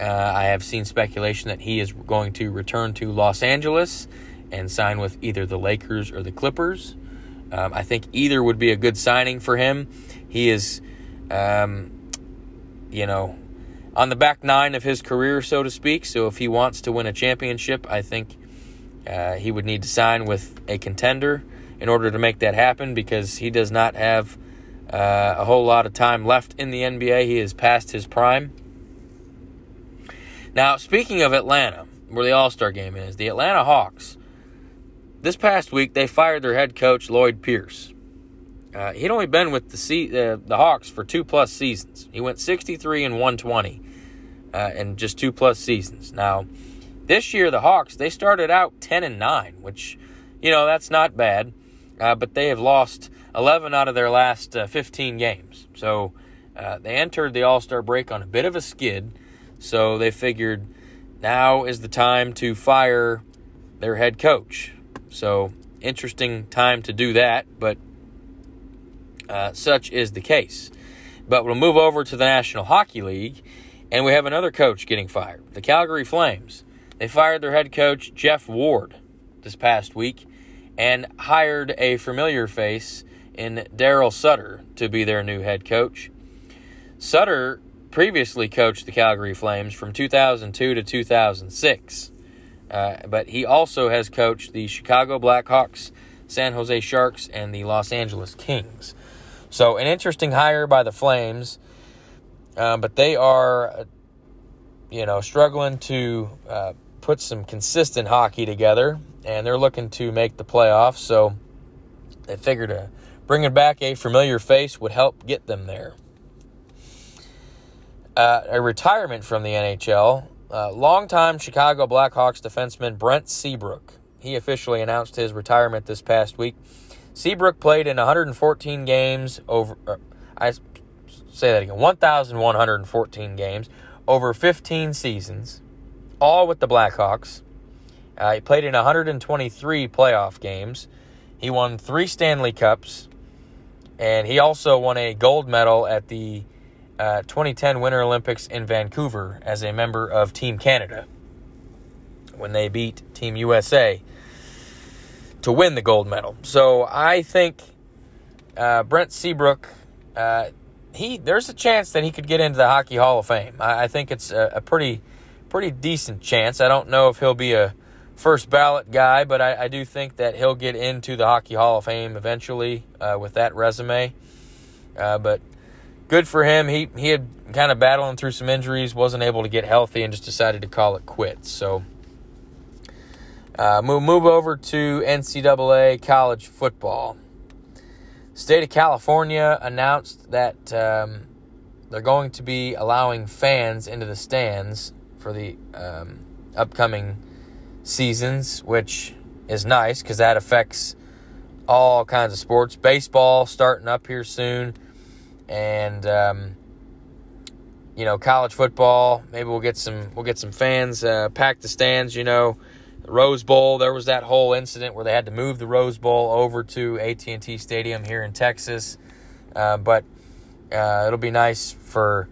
S1: Uh, I have seen speculation that he is going to return to Los Angeles and sign with either the Lakers or the Clippers. Um, I think either would be a good signing for him. He is, um, you know, on the back nine of his career, so to speak. So if he wants to win a championship, I think uh, he would need to sign with a contender in order to make that happen because he does not have uh, a whole lot of time left in the NBA. He is past his prime. Now, speaking of Atlanta, where the All Star game is, the Atlanta Hawks, this past week they fired their head coach, Lloyd Pierce. Uh, he'd only been with the C- uh, the Hawks for two plus seasons. He went 63 and 120 uh, in just two plus seasons. Now, this year the Hawks they started out 10 and 9, which you know that's not bad, uh, but they have lost 11 out of their last uh, 15 games. So uh, they entered the All Star break on a bit of a skid. So they figured now is the time to fire their head coach. So interesting time to do that, but uh, such is the case. But we'll move over to the National Hockey League, and we have another coach getting fired. The Calgary Flames. They fired their head coach, Geoff Ward, this past week, and hired a familiar face in Darryl Sutter to be their new head coach. Sutter previously coached the Calgary Flames from 2002 to 2006, uh, but he also has coached the Chicago Blackhawks, San Jose Sharks, and the Los Angeles Kings. So, an interesting hire by the Flames, um, but they are, you know, struggling to uh, put some consistent hockey together, and they're looking to make the playoffs. So, they figured uh, bringing back a familiar face would help get them there. Uh, a retirement from the NHL. Uh, longtime Chicago Blackhawks defenseman Brent Seabrook. He officially announced his retirement this past week. Seabrook played in 114 games over. Uh, I say that again 1,114 games over 15 seasons, all with the Blackhawks. Uh, he played in 123 playoff games. He won three Stanley Cups, and he also won a gold medal at the uh, 2010 Winter Olympics in Vancouver as a member of Team Canada when they beat Team USA to win the gold medal. So I think uh, Brent Seabrook, uh, he there's a chance that he could get into the Hockey Hall of Fame. I, I think it's a, a, pretty pretty decent chance. I don't know if he'll be a first ballot guy, but I, I, do think that he'll get into the Hockey Hall of Fame eventually uh, with that resume. Uh, but good for him. He he had kind of battling through some injuries, wasn't able to get healthy, and just decided to call it quits. So uh, move move over to NCAA college football. State of California announced that um, they're going to be allowing fans into the stands for the um, upcoming seasons, which is nice because that affects all kinds of sports. Baseball starting up here soon, and um, you know college football. Maybe we'll get some we'll get some fans uh, the stands. You know, the Rose Bowl. There was that whole incident where they had to move the Rose Bowl over to AT and T Stadium here in Texas, uh, but uh, it'll be nice for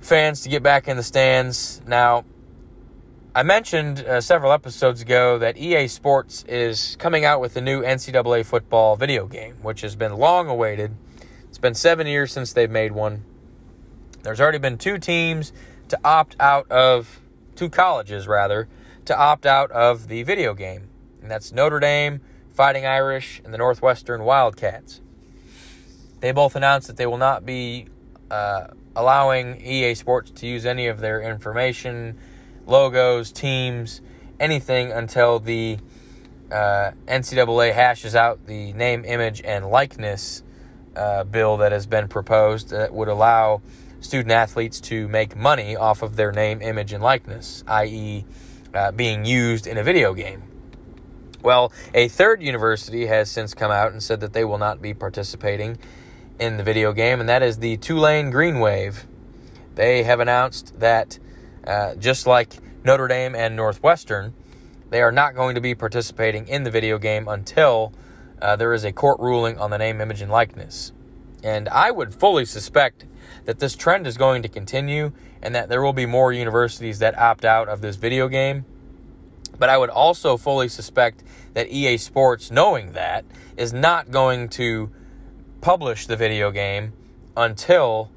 S1: fans to get back in the stands now I mentioned uh, several episodes ago that EA Sports is coming out with a new NCAA football video game, which has been long awaited. It's been seven years since they've made one. There's already been two teams to opt out of, two colleges rather, to opt out of the video game. And that's Notre Dame, Fighting Irish, and the Northwestern Wildcats. They both announced that they will not be uh, allowing EA Sports to use any of their information logos, teams, anything until the uh, NCAA hashes out the name, image, and likeness uh, bill that has been proposed that would allow student athletes to make money off of their name, image, and likeness, i.e., uh, being used in a video game. Well, a third university has since come out and said that they will not be participating in the video game, and that is the Tulane Green Wave. They have announced that uh, just like Notre Dame and Northwestern, they are not going to be participating in the video game until uh, there is a court ruling on the name, image, and likeness. And I would fully suspect that this trend is going to continue and that there will be more universities that opt out of this video game. But I would also fully suspect that EA Sports, knowing that, is not going to publish the video game until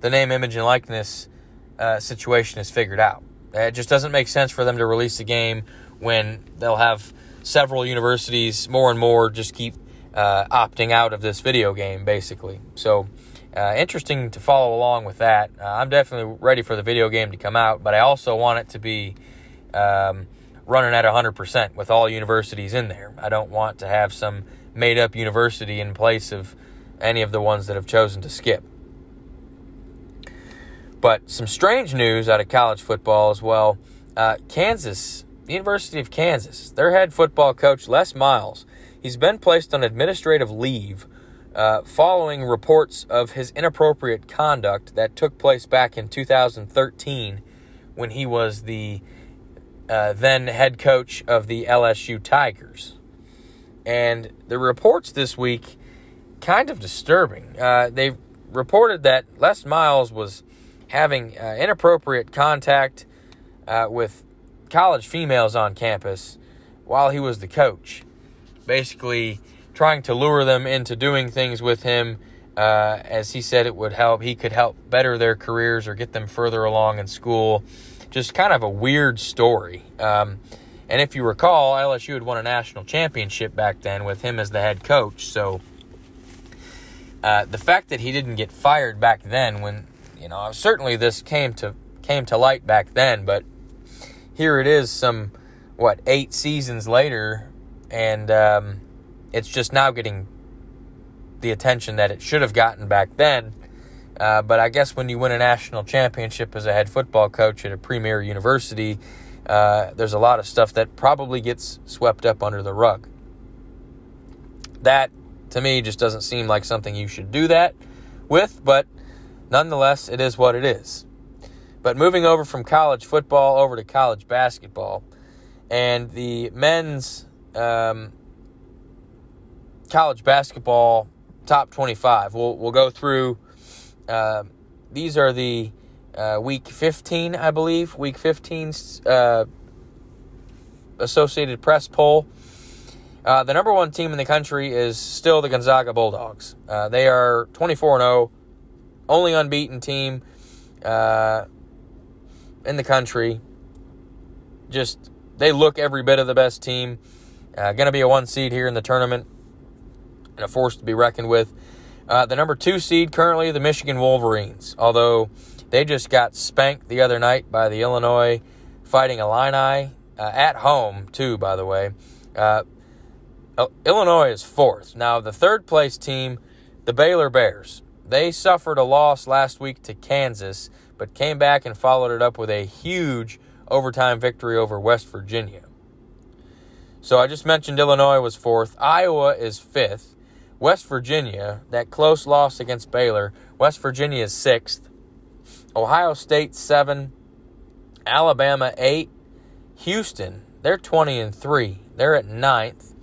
S1: the name, image, and likeness uh, situation is figured out. It just doesn't make sense for them to release the game when they'll have several universities more and more just keep uh, opting out of this video game, basically. So, uh, interesting to follow along with that. Uh, I'm definitely ready for the video game to come out, but I also want it to be um, running at 100% with all universities in there. I don't want to have some made up university in place of any of the ones that have chosen to skip. But some strange news out of college football as well. Uh, Kansas, the University of Kansas, their head football coach, Les Miles, he's been placed on administrative leave uh, following reports of his inappropriate conduct that took place back in 2013 when he was the uh, then head coach of the LSU Tigers. And the reports this week kind of disturbing. Uh, they reported that Les Miles was having uh, inappropriate contact uh, with college females on campus while he was the coach. Basically, trying to lure them into doing things with him, uh, as he said it would help. He could help better their careers or get them further along in school. Just kind of a weird story. Um, and if you recall, LSU had won a national championship back then with him as the head coach. So uh, the fact that he didn't get fired back then when you know, certainly this came to came to light back then, but here it is, some what eight seasons later, and um, it's just now getting the attention that it should have gotten back then. Uh, but I guess when you win a national championship as a head football coach at a premier university, uh, there's a lot of stuff that probably gets swept up under the rug. That, to me, just doesn't seem like something you should do that with, but Nonetheless, it is what it is. But moving over from college football over to college basketball, and the men's um, college basketball top 25. We'll, we'll go through. Uh, these are the uh, week 15, I believe, week 15 uh, Associated Press poll. Uh, the number one team in the country is still the Gonzaga Bulldogs. Uh, they are 24 0 only unbeaten team uh, in the country. Just they look every bit of the best team. Going to be a one seed here in the tournament and a force to be reckoned with. Uh, the number two seed currently the Michigan Wolverines, although they just got spanked the other night by the Illinois Fighting Illini uh, at home too. By the way, uh, Illinois is fourth. Now the third place team, the Baylor Bears, they suffered a loss last week to Kansas, but came back and followed it up with a huge overtime victory over West Virginia. So I just mentioned Illinois was fourth. Iowa is fifth. West Virginia, that close loss against Baylor, West Virginia is sixth. Ohio State seven. Alabama eight. Houston, they're 20 and 3. They're at ninth.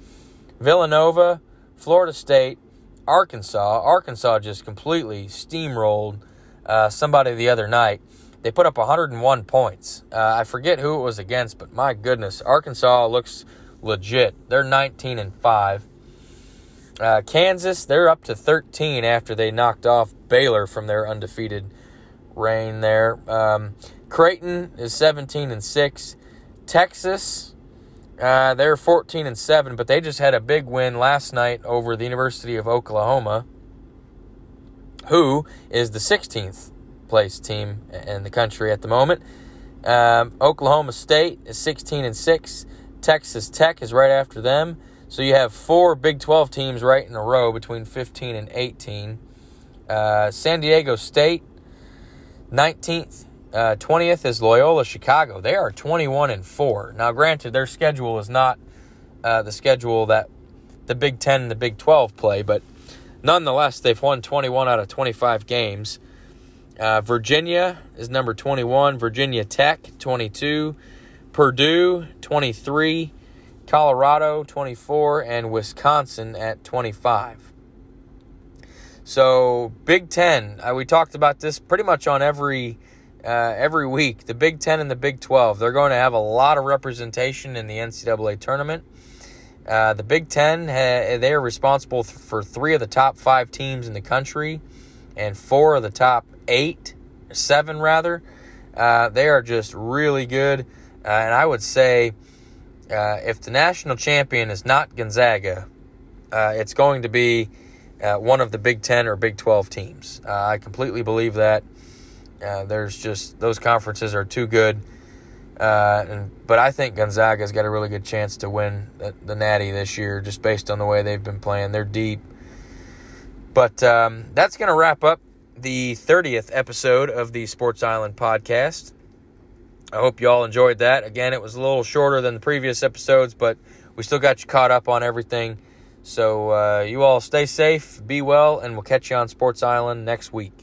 S1: Villanova, Florida State, Arkansas. Arkansas just completely steamrolled uh, somebody the other night. They put up 101 points. Uh, I forget who it was against, but my goodness, Arkansas looks legit. They're 19 and 5. Uh, Kansas, they're up to 13 after they knocked off Baylor from their undefeated reign there. Um, Creighton is 17 and 6. Texas, uh, they're 14 and 7, but they just had a big win last night over the University of Oklahoma, who is the 16th place team in the country at the moment. Um, Oklahoma State is 16 and 6. Texas Tech is right after them. So you have four Big 12 teams right in a row between 15 and 18. Uh, San Diego State, 19th. Uh, 20th is Loyola Chicago. They are 21 and 4. Now, granted, their schedule is not uh, the schedule that the Big 10 and the Big 12 play, but nonetheless, they've won 21 out of 25 games. Uh, Virginia is number 21. Virginia Tech, 22. Purdue, 23. Colorado, 24. And Wisconsin at 25. So, Big 10, uh, we talked about this pretty much on every uh, every week. The Big Ten and the Big 12, they're going to have a lot of representation in the NCAA tournament. Uh, the Big Ten, they are responsible for three of the top five teams in the country and four of the top eight, seven rather. Uh, they are just really good. Uh, and I would say uh, if the national champion is not Gonzaga, uh, it's going to be one of the Big Ten or Big 12 teams. I completely believe that. Uh, there's just those conferences are too good. Uh, and, but I think Gonzaga's got a really good chance to win the, the, Natty this year, just based on the way they've been playing. They're deep. But um, that's going to wrap up the 30th episode of the Sports Island podcast. I hope you all enjoyed that. Again, it was a little shorter than the previous episodes, but we still got you caught up on everything. So uh, you all stay safe, be well, and we'll catch you on Sports Island next week.